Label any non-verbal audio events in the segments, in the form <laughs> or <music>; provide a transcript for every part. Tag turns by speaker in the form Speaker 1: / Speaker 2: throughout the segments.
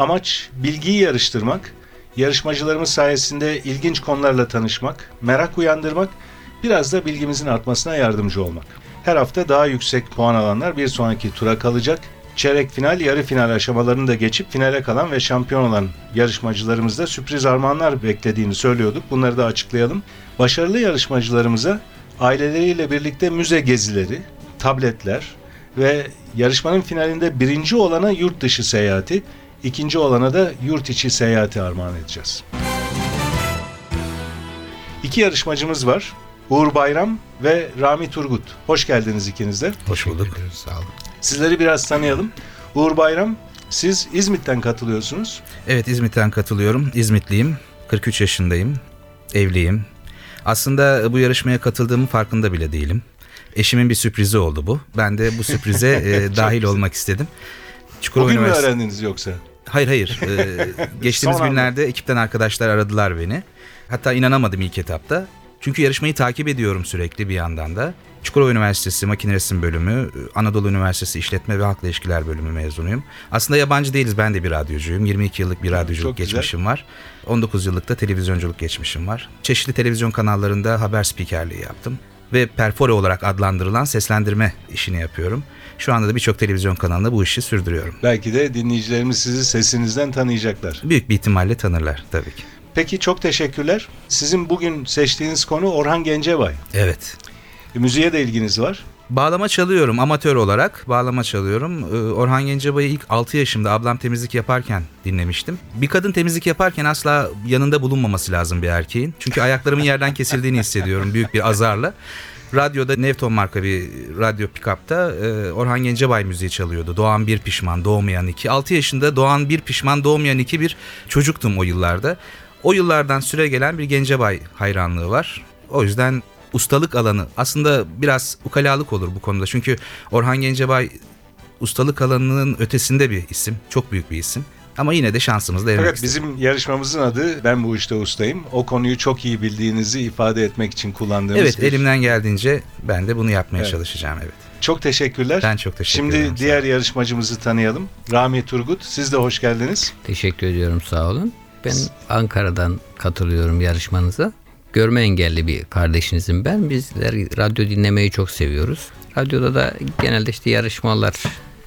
Speaker 1: Amaç bilgiyi yarıştırmak, yarışmacılarımız sayesinde ilginç konularla tanışmak, merak uyandırmak, biraz da bilgimizin artmasına yardımcı olmak. Her hafta daha yüksek puan alanlar bir sonraki tura kalacak. Çeyrek final, yarı final aşamalarını da geçip finale kalan ve şampiyon olan yarışmacılarımızda sürpriz armağanlar beklediğini söylüyorduk. Bunları da açıklayalım. Başarılı yarışmacılarımıza aileleriyle birlikte müze gezileri, tabletler ve yarışmanın finalinde birinci olana yurt dışı seyahati, ikinci olana da yurt içi seyahati armağan edeceğiz. İki yarışmacımız var. Uğur Bayram ve Rami Turgut. Hoş geldiniz ikiniz de.
Speaker 2: Hoş bulduk.
Speaker 3: Sağ olun.
Speaker 1: Sizleri biraz tanıyalım. Uğur Bayram, siz İzmit'ten katılıyorsunuz.
Speaker 2: Evet İzmit'ten katılıyorum. İzmitliyim. 43 yaşındayım. Evliyim. Aslında bu yarışmaya katıldığımın farkında bile değilim. Eşimin bir sürprizi oldu bu. Ben de bu sürprize <laughs> e, dahil olmak istedim. Çukurova
Speaker 1: Bugün mü
Speaker 2: Üniversitesi-
Speaker 1: öğrendiniz yoksa?
Speaker 2: Hayır hayır. <laughs> Ee, geçtiğimiz günlerde ekipten arkadaşlar aradılar beni. Hatta inanamadım ilk etapta. Çünkü yarışmayı takip ediyorum sürekli bir yandan da. Çukurova Üniversitesi Makine Resim Bölümü, Anadolu Üniversitesi İşletme ve Halkla İlişkiler Bölümü mezunuyum. Aslında yabancı değiliz ben de bir radyocuyum. 22 yıllık bir radyoculuk
Speaker 1: çok güzel.
Speaker 2: geçmişim var. 19 yıllık da televizyonculuk geçmişim var. Çeşitli televizyon kanallarında haber spikerliği yaptım. Ve perfore olarak adlandırılan seslendirme işini yapıyorum. Şu anda da birçok televizyon kanalında bu işi sürdürüyorum.
Speaker 1: Belki de dinleyicilerimiz sizi sesinizden tanıyacaklar.
Speaker 2: Büyük bir ihtimalle tanırlar tabii ki.
Speaker 1: Peki çok teşekkürler. Sizin bugün seçtiğiniz konu Orhan Gencebay.
Speaker 2: Evet.
Speaker 1: E, Müziğe de ilginiz var.
Speaker 2: Bağlama çalıyorum amatör olarak. Bağlama çalıyorum. Ee, Orhan Gencebay'ı ilk 6 yaşımda ablam temizlik yaparken dinlemiştim. Bir kadın temizlik yaparken asla yanında bulunmaması lazım bir erkeğin. Çünkü ayaklarımın yerden kesildiğini hissediyorum büyük bir azarla. Radyoda Nevton marka bir radyo pick-up'ta e, Orhan Gencebay müziği çalıyordu. Doğan bir pişman, doğmayan iki. 6 yaşında doğan bir pişman, doğmayan iki bir çocuktum o yıllarda. O yıllardan süre gelen bir Gencebay hayranlığı var. O yüzden ustalık alanı aslında biraz ukalalık olur bu konuda. Çünkü Orhan Gencebay ustalık alanının ötesinde bir isim. Çok büyük bir isim. Ama yine de şansımız da
Speaker 1: Fakat bizim yarışmamızın adı Ben Bu İşte Ustayım. O konuyu çok iyi bildiğinizi ifade etmek için kullandığımız
Speaker 2: Evet
Speaker 1: bir-
Speaker 2: elimden geldiğince ben de bunu yapmaya
Speaker 1: Evet.
Speaker 2: çalışacağım evet.
Speaker 1: Çok teşekkürler.
Speaker 2: Ben çok teşekkür
Speaker 1: Şimdi
Speaker 2: ederim.
Speaker 1: diğer yarışmacımızı tanıyalım. Rami Turgut, siz de hoş geldiniz.
Speaker 3: Teşekkür ediyorum sağ olun. Ben Ankara'dan katılıyorum yarışmanıza. Görme engelli bir kardeşinizim ben. Bizler radyo dinlemeyi çok seviyoruz. Radyoda da genelde işte yarışmalar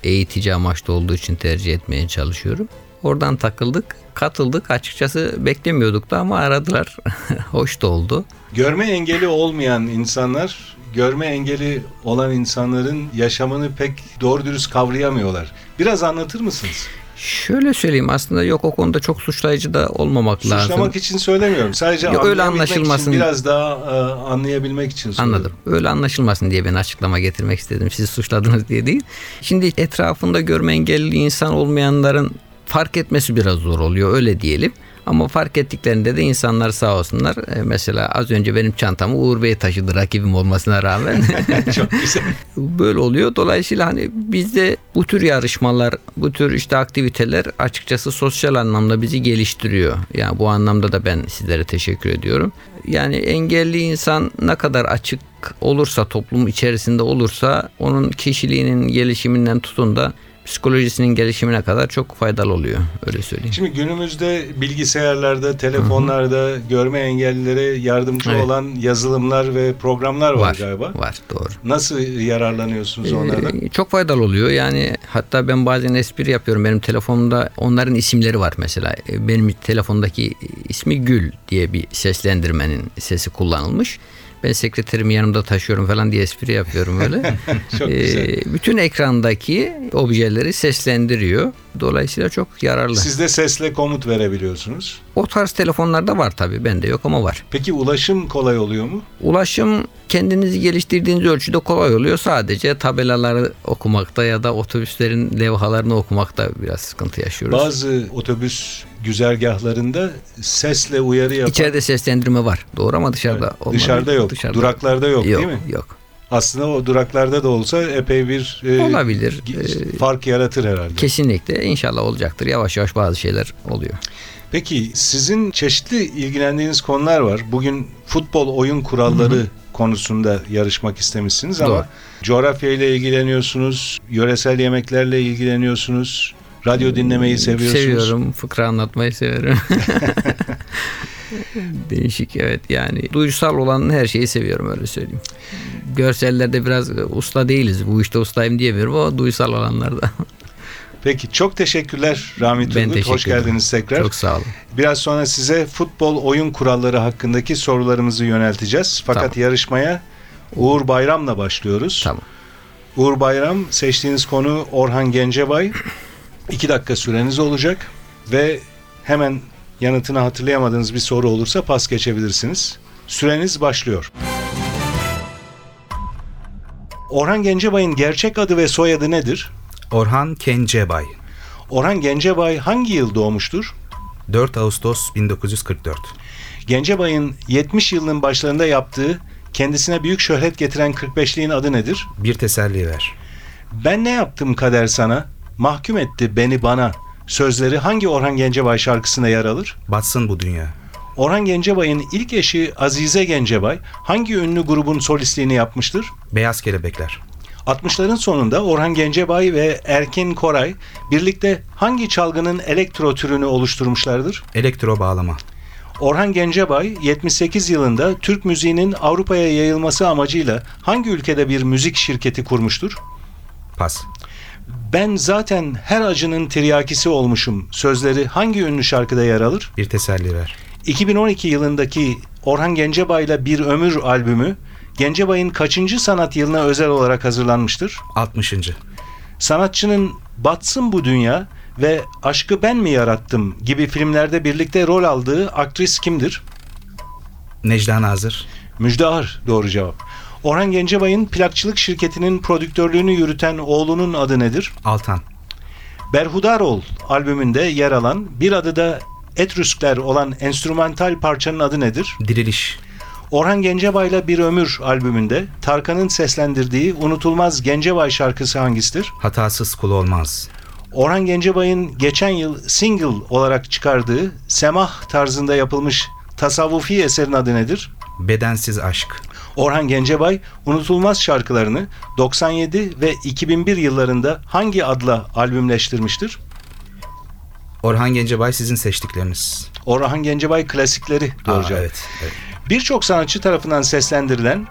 Speaker 3: eğitici amaçlı olduğu için tercih etmeye çalışıyorum. Oradan takıldık, katıldık. Açıkçası beklemiyorduk da ama aradılar. <laughs> Hoş da oldu.
Speaker 1: Görme engeli olmayan insanlar, görme engeli olan insanların yaşamını pek doğru dürüst kavrayamıyorlar. Biraz anlatır mısınız?
Speaker 3: Şöyle söyleyeyim aslında yok o konuda çok suçlayıcı da olmamak lazım.
Speaker 1: Suçlamak için söylemiyorum. Sadece
Speaker 3: Ya öyle anlaşılmasın.
Speaker 1: için, biraz daha e, anlayabilmek için söylüyorum.
Speaker 3: Anladım. Öyle anlaşılmasın diye ben açıklama getirmek istedim. Sizi suçladınız diye değil. Şimdi etrafında görme engelli insan olmayanların fark etmesi biraz zor oluyor öyle diyelim. Ama fark ettiklerinde de insanlar sağ olsunlar. E, Mesela az önce benim çantamı Uğur Bey taşıdı rakibim olmasına rağmen. <laughs>
Speaker 1: Çok güzel. <laughs>
Speaker 3: Böyle oluyor. Dolayısıyla hani bizde bu tür yarışmalar, bu tür işte aktiviteler açıkçası sosyal anlamda bizi geliştiriyor. Yani bu anlamda da ben sizlere teşekkür ediyorum. Yani engelli insan ne kadar açık olursa toplum içerisinde olursa onun kişiliğinin gelişiminden tutun da psikolojisinin gelişimine kadar çok faydalı oluyor. Öyle söyleyeyim.
Speaker 1: Şimdi günümüzde bilgisayarlarda, telefonlarda görme engellilere yardımcı
Speaker 3: Evet.
Speaker 1: olan yazılımlar ve programlar var, galiba.
Speaker 3: Var doğru.
Speaker 1: Nasıl yararlanıyorsunuz onlardan?
Speaker 3: Ee, çok faydalı oluyor. Yani hatta ben bazen espri yapıyorum. Benim telefonumda onların isimleri var mesela. Ee, Benim telefondaki ismi Gül diye bir seslendirmenin sesi kullanılmış. Ben sekreterimi yanımda taşıyorum falan diye espri yapıyorum öyle. <laughs>
Speaker 1: Çok
Speaker 3: Ee,
Speaker 1: güzel.
Speaker 3: bütün ekrandaki objeler aktiviteleri seslendiriyor. Dolayısıyla çok yararlı.
Speaker 1: Siz de sesle komut verebiliyorsunuz.
Speaker 3: O tarz telefonlarda var tabii. Bende yok ama var.
Speaker 1: Peki ulaşım kolay oluyor mu?
Speaker 3: Ulaşım kendinizi geliştirdiğiniz ölçüde kolay oluyor. Sadece tabelaları okumakta ya da otobüslerin levhalarını okumakta biraz sıkıntı yaşıyoruz.
Speaker 1: Bazı otobüs güzergahlarında sesle uyarı yapan
Speaker 3: İçeride seslendirme var. Doğru ama dışarıda
Speaker 1: Evet,
Speaker 3: olmadı.
Speaker 1: dışarıda yok. Duraklarda yok,
Speaker 3: yok,
Speaker 1: değil mi?
Speaker 3: Yok.
Speaker 1: aslında o duraklarda da olsa epey bir e,
Speaker 3: Olabilir. Ee,
Speaker 1: fark yaratır herhalde.
Speaker 3: Kesinlikle inşallah olacaktır. Yavaş yavaş bazı şeyler oluyor.
Speaker 1: Peki sizin çeşitli ilgilendiğiniz konular var. Bugün futbol oyun kuralları konusunda yarışmak istemişsiniz ama
Speaker 3: Doğru.
Speaker 1: coğrafya ile ilgileniyorsunuz, yöresel yemeklerle ilgileniyorsunuz, radyo dinlemeyi seviyorsunuz.
Speaker 3: Seviyorum. Fıkra anlatmayı severim. <laughs> Değişik evet yani. Duysal olan her şeyi seviyorum öyle söyleyeyim. Görsellerde biraz usta değiliz. Bu işte ustayım diyemiyorum ama duysal olanlarda.
Speaker 1: Peki çok teşekkürler Rami
Speaker 3: Ben
Speaker 1: Turgut.
Speaker 3: teşekkür
Speaker 1: Hoş geldiniz tekrar.
Speaker 3: Çok sağ olun.
Speaker 1: Biraz sonra size futbol oyun kuralları hakkındaki sorularımızı yönelteceğiz. Fakat
Speaker 3: Tamam.
Speaker 1: yarışmaya Uğur Bayram'la başlıyoruz.
Speaker 3: Tamam.
Speaker 1: Uğur Bayram seçtiğiniz konu Orhan Gencebay. İki dakika süreniz olacak ve hemen yanıtını hatırlayamadığınız bir soru olursa pas geçebilirsiniz. Süreniz başlıyor. Orhan Gencebay'ın gerçek adı ve soyadı nedir?
Speaker 2: Orhan Kencebay.
Speaker 1: Orhan Gencebay hangi yıl doğmuştur?
Speaker 2: 4 Ağustos 1944.
Speaker 1: Gencebay'ın 70 yılının başlarında yaptığı kendisine büyük şöhret getiren 45'liğin adı nedir?
Speaker 2: Bir teselli ver.
Speaker 1: Ben ne yaptım kader sana? Mahkum etti beni bana. Sözleri hangi Orhan Gencebay şarkısında yer alır?
Speaker 2: Batsın bu dünya.
Speaker 1: Orhan Gencebay'ın ilk eşi Azize Gencebay hangi ünlü grubun solistliğini yapmıştır?
Speaker 2: Beyaz kelebekler.
Speaker 1: 60'ların sonunda Orhan Gencebay ve Erkin Koray birlikte hangi çalgının elektro türünü oluşturmuşlardır?
Speaker 2: Elektro bağlama.
Speaker 1: Orhan Gencebay 78 yılında Türk müziğinin Avrupa'ya yayılması amacıyla hangi ülkede bir müzik şirketi kurmuştur?
Speaker 2: Pas.
Speaker 1: Ben zaten her acının tiryakisi olmuşum. Sözleri hangi ünlü şarkıda yer alır?
Speaker 2: Bir teselli ver.
Speaker 1: 2012 yılındaki Orhan Gencebay'la Bir Ömür albümü Gencebay'ın kaçıncı sanat yılına özel olarak hazırlanmıştır?
Speaker 2: 60.
Speaker 1: Sanatçının Batsın Bu Dünya ve Aşkı Ben Mi Yarattım gibi filmlerde birlikte rol aldığı aktris kimdir?
Speaker 2: Necla Nazır.
Speaker 1: Müjde Ar doğru cevap. Orhan Gencebay'ın plakçılık şirketinin prodüktörlüğünü yürüten oğlunun adı nedir?
Speaker 2: Altan.
Speaker 1: Berhudarol albümünde yer alan bir adı da Etrüskler olan enstrümantal parçanın adı nedir?
Speaker 2: Diriliş.
Speaker 1: Orhan Gencebay'la Bir Ömür albümünde Tarkan'ın seslendirdiği unutulmaz Gencebay şarkısı hangisidir?
Speaker 2: Hatasız kul olmaz.
Speaker 1: Orhan Gencebay'ın geçen yıl single olarak çıkardığı Semah tarzında yapılmış tasavvufi eserin adı nedir?
Speaker 2: Bedensiz aşk.
Speaker 1: Orhan Gencebay unutulmaz şarkılarını 97 ve 2001 yıllarında hangi adla albümleştirmiştir?
Speaker 2: Orhan Gencebay sizin seçtikleriniz.
Speaker 1: Orhan Gencebay klasikleri cevap.
Speaker 2: evet, evet.
Speaker 1: Birçok sanatçı tarafından seslendirilen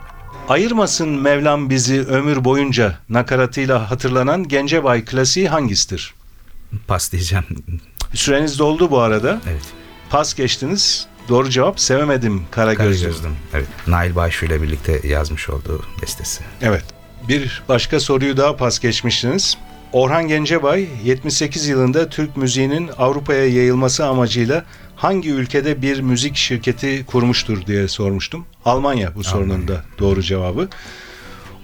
Speaker 1: Ayırmasın Mevlam bizi ömür boyunca nakaratıyla hatırlanan Gencebay klasiği hangisidir?
Speaker 2: Pas diyeceğim.
Speaker 1: Süreniz doldu bu arada.
Speaker 2: Evet.
Speaker 1: Pas geçtiniz. Doğru cevap sevemedim kara gözlüm.
Speaker 2: Karagözlüm. Evet. Nail Bayşu ile birlikte yazmış olduğu bestesi.
Speaker 1: Evet. Bir başka soruyu daha pas geçmiştiniz. Orhan Gencebay 78 yılında Türk müziğinin Avrupa'ya yayılması amacıyla hangi ülkede bir müzik şirketi kurmuştur diye sormuştum. Almanya bu sorunun da doğru cevabı.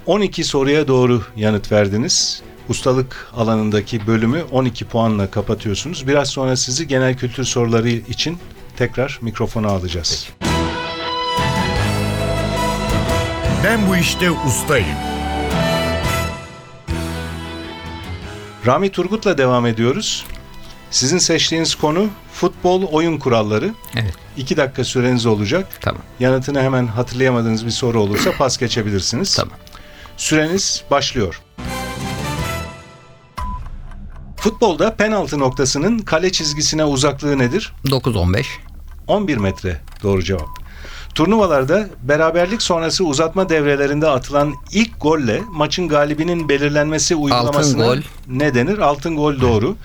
Speaker 1: 12 soruya doğru yanıt verdiniz. Ustalık alanındaki bölümü 12 puanla kapatıyorsunuz. Biraz sonra sizi genel kültür soruları için tekrar mikrofona alacağız.
Speaker 4: Ben bu işte ustayım.
Speaker 1: Rami Turgut'la devam ediyoruz. Sizin seçtiğiniz konu futbol oyun kuralları.
Speaker 3: Evet.
Speaker 1: 2 dakika süreniz olacak.
Speaker 3: Tamam.
Speaker 1: Yanıtını hemen hatırlayamadığınız bir soru olursa pas geçebilirsiniz.
Speaker 3: Tamam.
Speaker 1: Süreniz başlıyor. Futbolda penaltı noktasının kale çizgisine uzaklığı nedir?
Speaker 3: 9-15.
Speaker 1: 11 metre doğru cevap. Turnuvalarda beraberlik sonrası uzatma devrelerinde atılan ilk golle maçın galibinin belirlenmesi uygulamasına
Speaker 3: gol.
Speaker 1: ne denir? Altın gol doğru.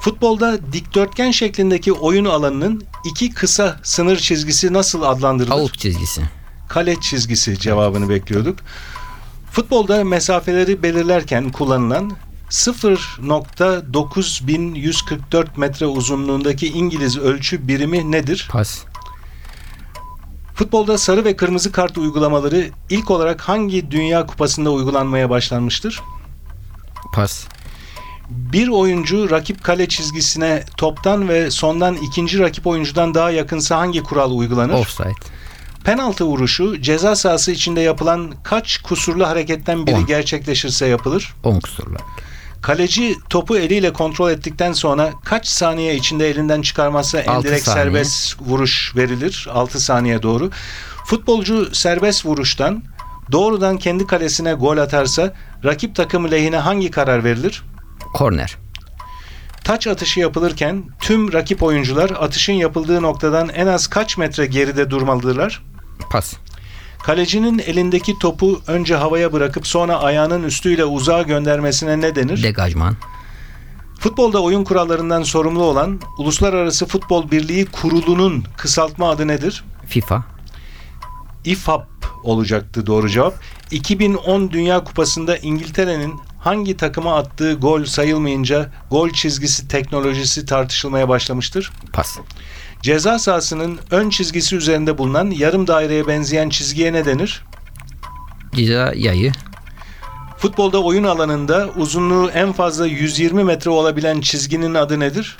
Speaker 1: Futbolda dikdörtgen şeklindeki oyun alanının iki kısa sınır çizgisi nasıl adlandırılır?
Speaker 3: Out çizgisi.
Speaker 1: Kale çizgisi cevabını bekliyorduk. Futbolda mesafeleri belirlerken kullanılan 0.9144 metre uzunluğundaki İngiliz ölçü birimi nedir?
Speaker 3: Pas.
Speaker 1: Futbolda sarı ve kırmızı kart uygulamaları ilk olarak hangi Dünya Kupası'nda uygulanmaya başlanmıştır?
Speaker 3: Pas.
Speaker 1: Bir oyuncu rakip kale çizgisine toptan ve sondan ikinci rakip oyuncudan daha yakınsa hangi kural uygulanır?
Speaker 3: Offside.
Speaker 1: Penaltı vuruşu ceza sahası içinde yapılan kaç kusurlu hareketten biri
Speaker 3: On.
Speaker 1: gerçekleşirse yapılır?
Speaker 3: 10 kusurlar.
Speaker 1: Kaleci topu eliyle kontrol ettikten sonra kaç saniye içinde elinden çıkarmazsa en
Speaker 3: Altı
Speaker 1: direkt
Speaker 3: saniye.
Speaker 1: serbest vuruş verilir. 6 saniye doğru. Futbolcu serbest vuruştan doğrudan kendi kalesine gol atarsa rakip takım lehine hangi karar verilir?
Speaker 3: Korner.
Speaker 1: Taç atışı yapılırken tüm rakip oyuncular atışın yapıldığı noktadan en az kaç metre geride durmalıdırlar?
Speaker 3: Pas.
Speaker 1: Kalecinin elindeki topu önce havaya bırakıp sonra ayağının üstüyle uzağa göndermesine ne denir?
Speaker 3: Degajman.
Speaker 1: Futbolda oyun kurallarından sorumlu olan Uluslararası Futbol Birliği Kurulu'nun kısaltma adı nedir?
Speaker 3: FIFA.
Speaker 1: İFAB olacaktı doğru cevap. 2010 Dünya Kupası'nda İngiltere'nin hangi takıma attığı gol sayılmayınca gol çizgisi teknolojisi tartışılmaya başlamıştır?
Speaker 3: Pas.
Speaker 1: Ceza sahasının ön çizgisi üzerinde bulunan yarım daireye benzeyen çizgiye ne denir?
Speaker 3: Ceza yayı.
Speaker 1: Futbolda oyun alanında uzunluğu en fazla 120 metre olabilen çizginin adı nedir?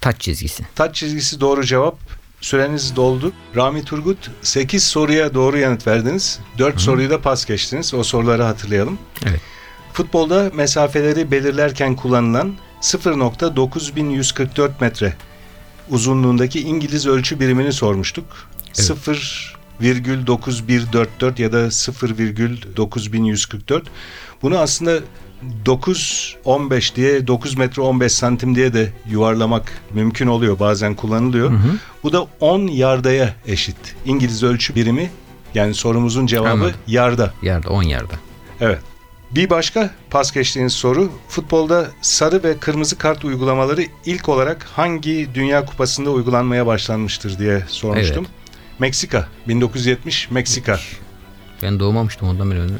Speaker 3: Taç çizgisi.
Speaker 1: Taç çizgisi doğru cevap. Süreniz doldu. Rami Turgut 8 soruya doğru yanıt verdiniz. 4 soruyu da pas geçtiniz. O soruları hatırlayalım.
Speaker 3: Evet.
Speaker 1: Futbolda mesafeleri belirlerken kullanılan 0.9144 metre uzunluğundaki İngiliz ölçü birimini sormuştuk.
Speaker 3: Evet.
Speaker 1: 0,9144 ya da 0,9144. Bunu aslında 9-15 diye 9 metre 15 santim diye de yuvarlamak mümkün oluyor. Bazen kullanılıyor. Bu da 10 yardaya eşit. İngiliz ölçü birimi yani sorumuzun cevabı
Speaker 3: Anladım.
Speaker 1: yarda.
Speaker 3: Yerde 10 yerde.
Speaker 1: Evet. Bir başka pas geçtiğiniz soru futbolda sarı ve kırmızı kart uygulamaları ilk olarak hangi Dünya Kupası'nda uygulanmaya başlanmıştır diye sormuştum. Meksika 1970 Meksika.
Speaker 3: Ben doğmamıştım ondan beri. <laughs>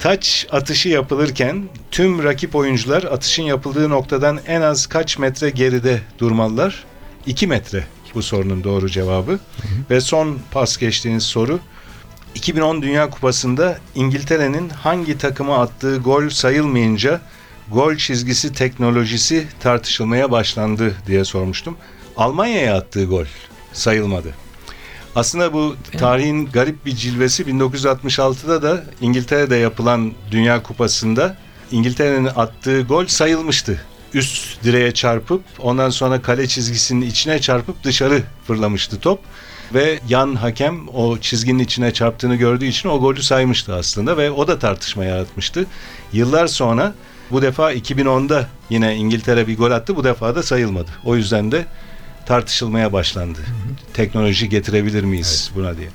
Speaker 1: Taç atışı yapılırken tüm rakip oyuncular atışın yapıldığı noktadan en az kaç metre geride durmalılar? 2 metre bu sorunun doğru cevabı. Ve son pas geçtiğiniz soru 2010 Dünya Kupası'nda İngiltere'nin hangi takıma attığı gol sayılmayınca gol çizgisi teknolojisi tartışılmaya başlandı diye sormuştum. Almanya'ya attığı gol sayılmadı. Aslında bu tarihin garip bir cilvesi 1966'da da İngiltere'de yapılan Dünya Kupası'nda İngiltere'nin attığı gol sayılmıştı. Üst direğe çarpıp ondan sonra kale çizgisinin içine çarpıp dışarı fırlamıştı top. Ve yan hakem o çizginin içine çarptığını gördüğü için o golü saymıştı aslında ve o da tartışma yaratmıştı. Yıllar sonra bu defa 2010'da yine İngiltere bir gol attı bu defa da sayılmadı. O yüzden de tartışılmaya başlandı. Teknoloji getirebilir miyiz buna diye.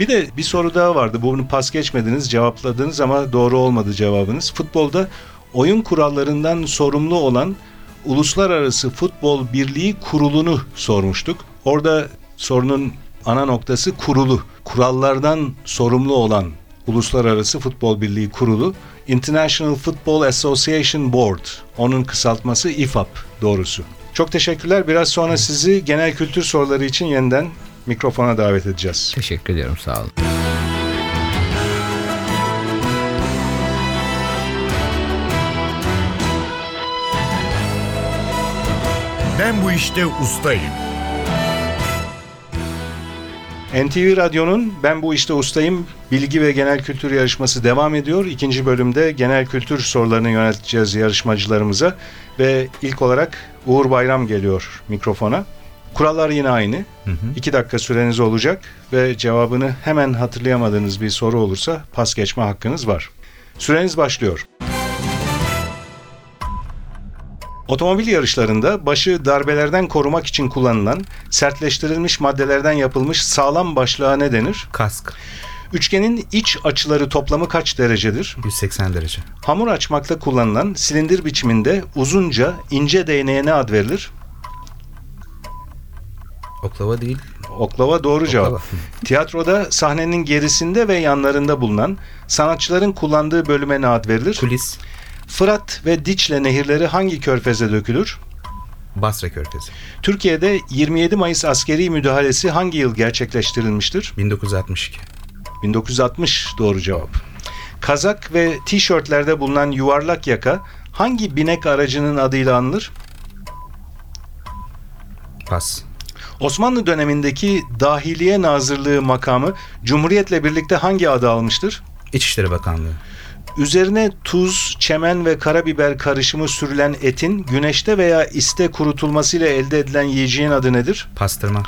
Speaker 1: Bir de bir soru daha vardı. Bunu pas geçmediniz, cevapladınız ama doğru olmadı cevabınız. Futbolda oyun kurallarından sorumlu olan Uluslararası Futbol Birliği Kurulu'nu sormuştuk. Orada sorunun ana noktası kurulu. Kurallardan sorumlu olan Uluslararası Futbol Birliği Kurulu International Football Association Board. Onun kısaltması IFAB doğrusu. Çok teşekkürler. Biraz sonra sizi genel kültür soruları için yeniden mikrofona davet edeceğiz.
Speaker 3: Teşekkür ediyorum sağ olun.
Speaker 4: Ben bu işte ustayım.
Speaker 1: NTV Radyo'nun Ben Bu İşte Ustayım bilgi ve genel kültür yarışması devam ediyor. İkinci bölümde genel kültür sorularını yönelteceğiz yarışmacılarımıza. Ve ilk olarak Uğur Bayram geliyor mikrofona. Kurallar yine aynı. İki dakika süreniz olacak ve cevabını hemen hatırlayamadığınız bir soru olursa pas geçme hakkınız var. Süreniz başlıyor. Otomobil yarışlarında başı darbelerden korumak için kullanılan sertleştirilmiş maddelerden yapılmış sağlam başlığa ne denir?
Speaker 2: Kask.
Speaker 1: Üçgenin iç açıları toplamı kaç derecedir?
Speaker 2: 180 derece.
Speaker 1: Hamur açmakta kullanılan silindir biçiminde uzunca ince değneğe ne ad verilir?
Speaker 2: Oklava değil.
Speaker 1: Oklava doğru cevap.
Speaker 2: Oklava.
Speaker 1: Tiyatroda sahnenin gerisinde ve yanlarında bulunan sanatçıların kullandığı bölüme ne ad verilir?
Speaker 2: Kulis.
Speaker 1: Fırat ve Diçle nehirleri hangi körfeze dökülür?
Speaker 2: Basra Körfezi.
Speaker 1: Türkiye'de 27 Mayıs askeri müdahalesi hangi yıl gerçekleştirilmiştir?
Speaker 2: 1962.
Speaker 1: 1960 doğru cevap. Kazak ve tişörtlerde bulunan yuvarlak yaka hangi binek aracının adıyla anılır?
Speaker 2: Pas.
Speaker 1: Osmanlı dönemindeki Dahiliye Nazırlığı makamı Cumhuriyet'le birlikte hangi adı almıştır?
Speaker 2: İçişleri Bakanlığı.
Speaker 1: Üzerine tuz, çemen ve karabiber karışımı sürülen etin güneşte veya iste kurutulmasıyla elde edilen yiyeceğin adı nedir?
Speaker 2: Pastırma.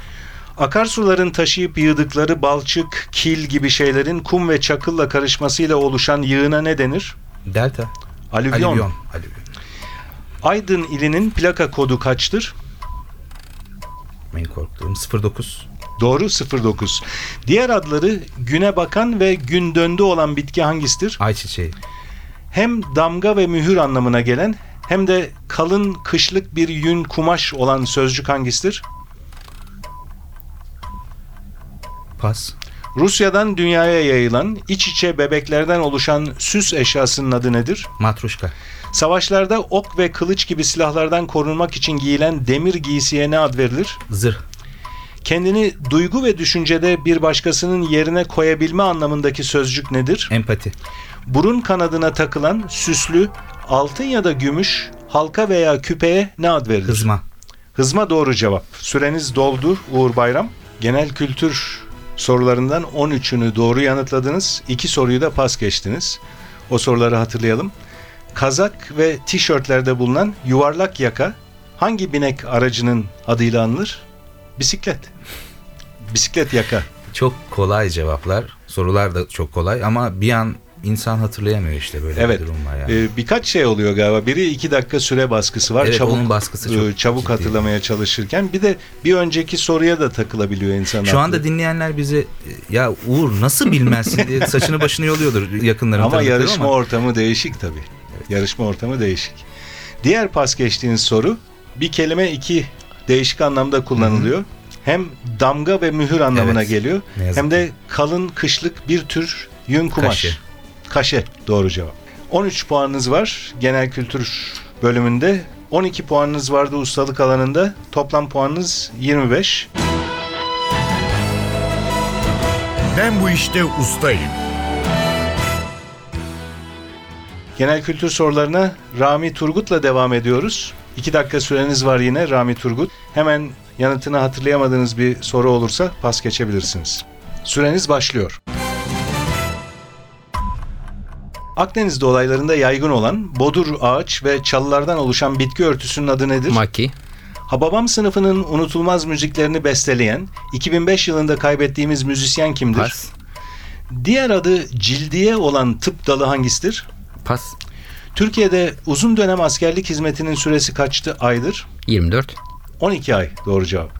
Speaker 1: Akarsuların taşıyıp yığdıkları balçık, kil gibi şeylerin kum ve çakılla karışmasıyla oluşan yığına ne denir?
Speaker 2: Delta.
Speaker 1: Alüvyon.
Speaker 2: Alüvyon. Alüvyon.
Speaker 1: Aydın ilinin plaka kodu kaçtır?
Speaker 2: En korktuğum 09.
Speaker 1: Doğru 09. Diğer adları güne bakan ve gün döndü olan bitki hangisidir?
Speaker 2: Ayçiçeği.
Speaker 1: Hem damga ve mühür anlamına gelen hem de kalın kışlık bir yün kumaş olan sözcük hangisidir?
Speaker 2: Pas.
Speaker 1: Rusya'dan dünyaya yayılan iç içe bebeklerden oluşan süs eşyasının adı nedir?
Speaker 2: Matruşka.
Speaker 1: Savaşlarda ok ve kılıç gibi silahlardan korunmak için giyilen demir giysiye ne ad verilir?
Speaker 2: Zırh.
Speaker 1: Kendini duygu ve düşüncede bir başkasının yerine koyabilme anlamındaki sözcük nedir?
Speaker 2: Empati.
Speaker 1: Burun kanadına takılan süslü altın ya da gümüş halka veya küpeye ne ad verilir?
Speaker 2: Hızma.
Speaker 1: Hızma doğru cevap. Süreniz doldu Uğur Bayram. Genel kültür sorularından 13'ünü doğru yanıtladınız. İki soruyu da pas geçtiniz. O soruları hatırlayalım. Kazak ve tişörtlerde bulunan yuvarlak yaka hangi binek aracının adıyla anılır? Bisiklet. Bisiklet yaka.
Speaker 2: Çok kolay cevaplar. Sorular da çok kolay ama bir an insan hatırlayamıyor işte böyle
Speaker 1: Evet.
Speaker 2: bir durum var yani.
Speaker 1: Ee, birkaç şey oluyor galiba. Biri iki dakika süre baskısı var.
Speaker 2: Evet,
Speaker 1: çabuk
Speaker 2: onun baskısı çok
Speaker 1: e, çabuk
Speaker 2: ciddi.
Speaker 1: hatırlamaya çalışırken. Bir de bir önceki soruya da takılabiliyor insan.
Speaker 2: Şu anda dinleyenler bize ya Uğur nasıl bilmezsin diye saçını başını yoluyordur yakınlarım.
Speaker 1: Ama yarışma
Speaker 2: ama
Speaker 1: ortamı değişik tabii. Yarışma ortamı değişik. Diğer pas geçtiğiniz soru bir kelime iki değişik anlamda kullanılıyor. Hem damga ve mühür anlamına
Speaker 2: Evet,
Speaker 1: geliyor. Hem de kalın kışlık bir tür yün kumaş.
Speaker 2: Kaşe.
Speaker 1: Kaşe doğru cevap. 13 puanınız var genel kültür bölümünde. 12 puanınız vardı ustalık alanında. Toplam puanınız 25.
Speaker 4: Ben bu işte ustayım.
Speaker 1: Genel kültür sorularına Rami Turgut'la devam ediyoruz. 2 dakika süreniz var yine Rami Turgut. Hemen yanıtını hatırlayamadığınız bir soru olursa pas geçebilirsiniz. Süreniz başlıyor. Akdeniz dolaylarında yaygın olan bodur ağaç ve çalılardan oluşan bitki örtüsünün adı nedir?
Speaker 3: Maki.
Speaker 1: Hababam sınıfının unutulmaz müziklerini besteleyen, 2005 yılında kaybettiğimiz müzisyen kimdir?
Speaker 3: Pas.
Speaker 1: Diğer adı cildiye olan tıp dalı hangisidir?
Speaker 3: Pas.
Speaker 1: Türkiye'de uzun dönem askerlik hizmetinin süresi kaçtı aydır?
Speaker 3: 24.
Speaker 1: 12 ay doğru cevap.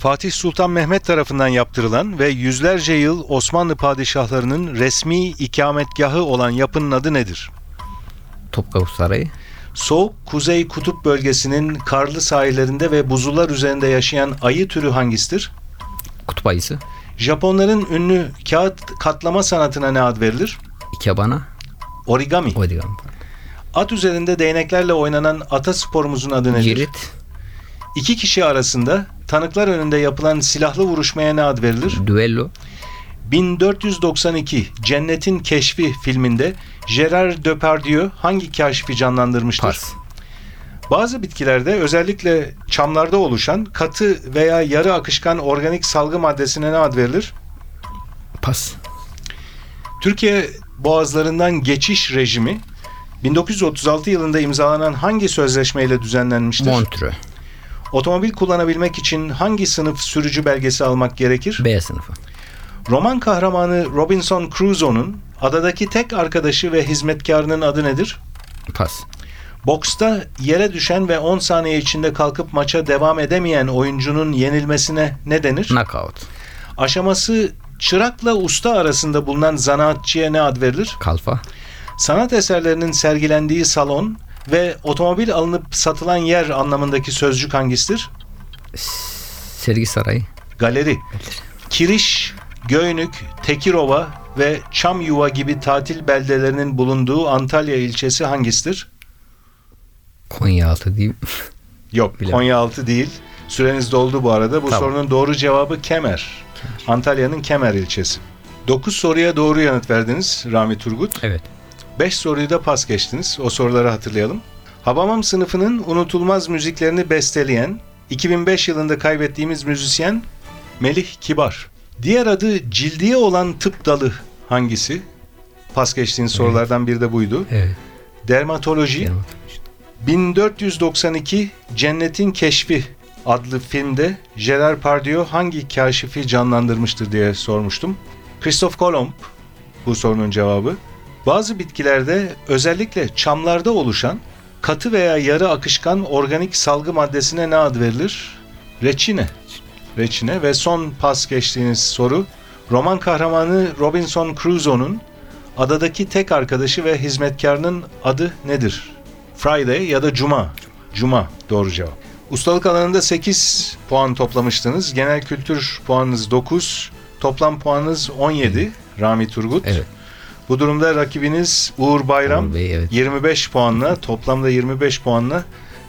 Speaker 1: Fatih Sultan Mehmet tarafından yaptırılan ve yüzlerce yıl Osmanlı padişahlarının resmi ikametgahı olan yapının adı nedir?
Speaker 3: Topkapı Sarayı.
Speaker 1: Soğuk Kuzey Kutup bölgesinin karlı sahillerinde ve buzullar üzerinde yaşayan ayı türü hangisidir?
Speaker 3: Kutup ayısı.
Speaker 1: Japonların ünlü kağıt katlama sanatına ne ad verilir?
Speaker 3: Ikebana.
Speaker 1: Origami.
Speaker 3: Odigami.
Speaker 1: At üzerinde değneklerle oynanan ata sporumuzun adı nedir?
Speaker 3: Cirit.
Speaker 1: İki kişi arasında tanıklar önünde yapılan silahlı vuruşmaya ne ad verilir?
Speaker 3: Düello.
Speaker 1: 1492 Cennetin Keşfi filminde Gerard Depardieu hangi kaşfi canlandırmıştır?
Speaker 3: Pas.
Speaker 1: Bazı bitkilerde özellikle çamlarda oluşan katı veya yarı akışkan organik salgı maddesine ne ad verilir?
Speaker 3: Pas.
Speaker 1: Türkiye boğazlarından geçiş rejimi 1936 yılında imzalanan hangi sözleşmeyle düzenlenmiştir?
Speaker 3: Montreux.
Speaker 1: Otomobil kullanabilmek için hangi sınıf sürücü belgesi almak gerekir?
Speaker 3: B sınıfı.
Speaker 1: Roman kahramanı Robinson Crusoe'nun adadaki tek arkadaşı ve hizmetkarının adı nedir?
Speaker 3: Pas.
Speaker 1: Boksta yere düşen ve 10 saniye içinde kalkıp maça devam edemeyen oyuncunun yenilmesine ne denir?
Speaker 3: Knockout.
Speaker 1: Aşaması çırakla usta arasında bulunan zanaatçıya ne ad verilir?
Speaker 3: Kalfa.
Speaker 1: Sanat eserlerinin sergilendiği salon ve otomobil alınıp satılan yer anlamındaki sözcük hangisidir?
Speaker 3: Sergi Sarayı.
Speaker 1: Galeri. Kiriş, Göynük, Tekirova ve Çamyuva gibi tatil beldelerinin bulunduğu Antalya ilçesi hangisidir?
Speaker 3: Konyaaltı diyeyim.
Speaker 1: Yok,
Speaker 3: Bilemem.
Speaker 1: Konyaaltı değil. Süreniz doldu bu arada. Bu
Speaker 3: Tamam.
Speaker 1: sorunun doğru cevabı Kemer. Antalya'nın Kemer ilçesi. 9 soruya doğru yanıt verdiniz Rami Turgut.
Speaker 3: Evet.
Speaker 1: 5 soruyu da pas geçtiniz. O soruları hatırlayalım. Habamam sınıfının unutulmaz müziklerini besteleyen, 2005 yılında kaybettiğimiz müzisyen Melih Kibar. Diğer adı cildiye olan tıp dalı hangisi? Pas geçtiğiniz sorulardan biri de buydu.
Speaker 3: Evet.
Speaker 1: Dermatoloji.
Speaker 3: Yanılmadım.
Speaker 1: 1492 Cennetin Keşfi adlı filmde Gerard Pardieu hangi kaşifi canlandırmıştır diye sormuştum. Christoph Kolomb bu sorunun cevabı. Bazı bitkilerde özellikle çamlarda oluşan katı veya yarı akışkan organik salgı maddesine ne ad verilir? Reçine. Reçine ve son pas geçtiğiniz soru. Roman kahramanı Robinson Crusoe'nun adadaki tek arkadaşı ve hizmetkarının adı nedir? Friday ya da Cuma. Cuma doğru cevap. Ustalık alanında 8 puan toplamıştınız. Genel kültür puanınız 9. Toplam puanınız 17. Rami Turgut.
Speaker 3: Evet.
Speaker 1: Bu durumda rakibiniz Uğur Bayram
Speaker 3: Uğur Bey, evet.
Speaker 1: 25 puanla toplamda 25 puanla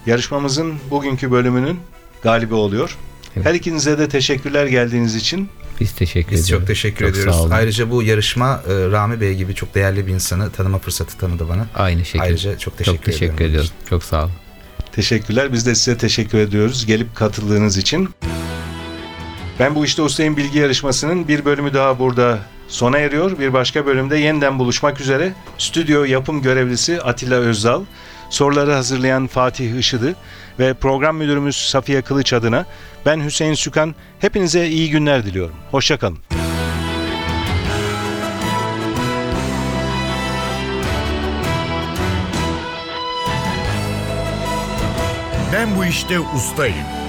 Speaker 1: yarışmamızın bugünkü bölümünün galibi oluyor.
Speaker 3: Evet.
Speaker 1: Her ikinize de teşekkürler geldiğiniz için.
Speaker 3: Biz teşekkür
Speaker 2: Biz
Speaker 3: ediyoruz.
Speaker 2: çok teşekkür
Speaker 3: Çok
Speaker 2: ediyoruz.
Speaker 3: Sağ olun.
Speaker 2: Ayrıca bu yarışma e, Rami Bey gibi çok değerli bir insanı tanıma fırsatı tanıdı bana.
Speaker 3: Aynı şekilde.
Speaker 2: Ayrıca çok teşekkür,
Speaker 3: çok teşekkür
Speaker 2: ediyorum.
Speaker 3: ediyoruz. Çok sağ olun.
Speaker 1: Teşekkürler. Biz de size teşekkür ediyoruz gelip katıldığınız için. Ben bu işte ustayım bilgi yarışmasının bir bölümü daha burada sona eriyor. Bir başka bölümde yeniden buluşmak üzere. Stüdyo yapım görevlisi Atilla Özdal, soruları hazırlayan Fatih Işıdı ve program müdürümüz Safiye Kılıç adına ben Hüseyin Sükan. Hepinize iyi günler diliyorum. Hoşçakalın.
Speaker 4: Ben bu işte ustayım.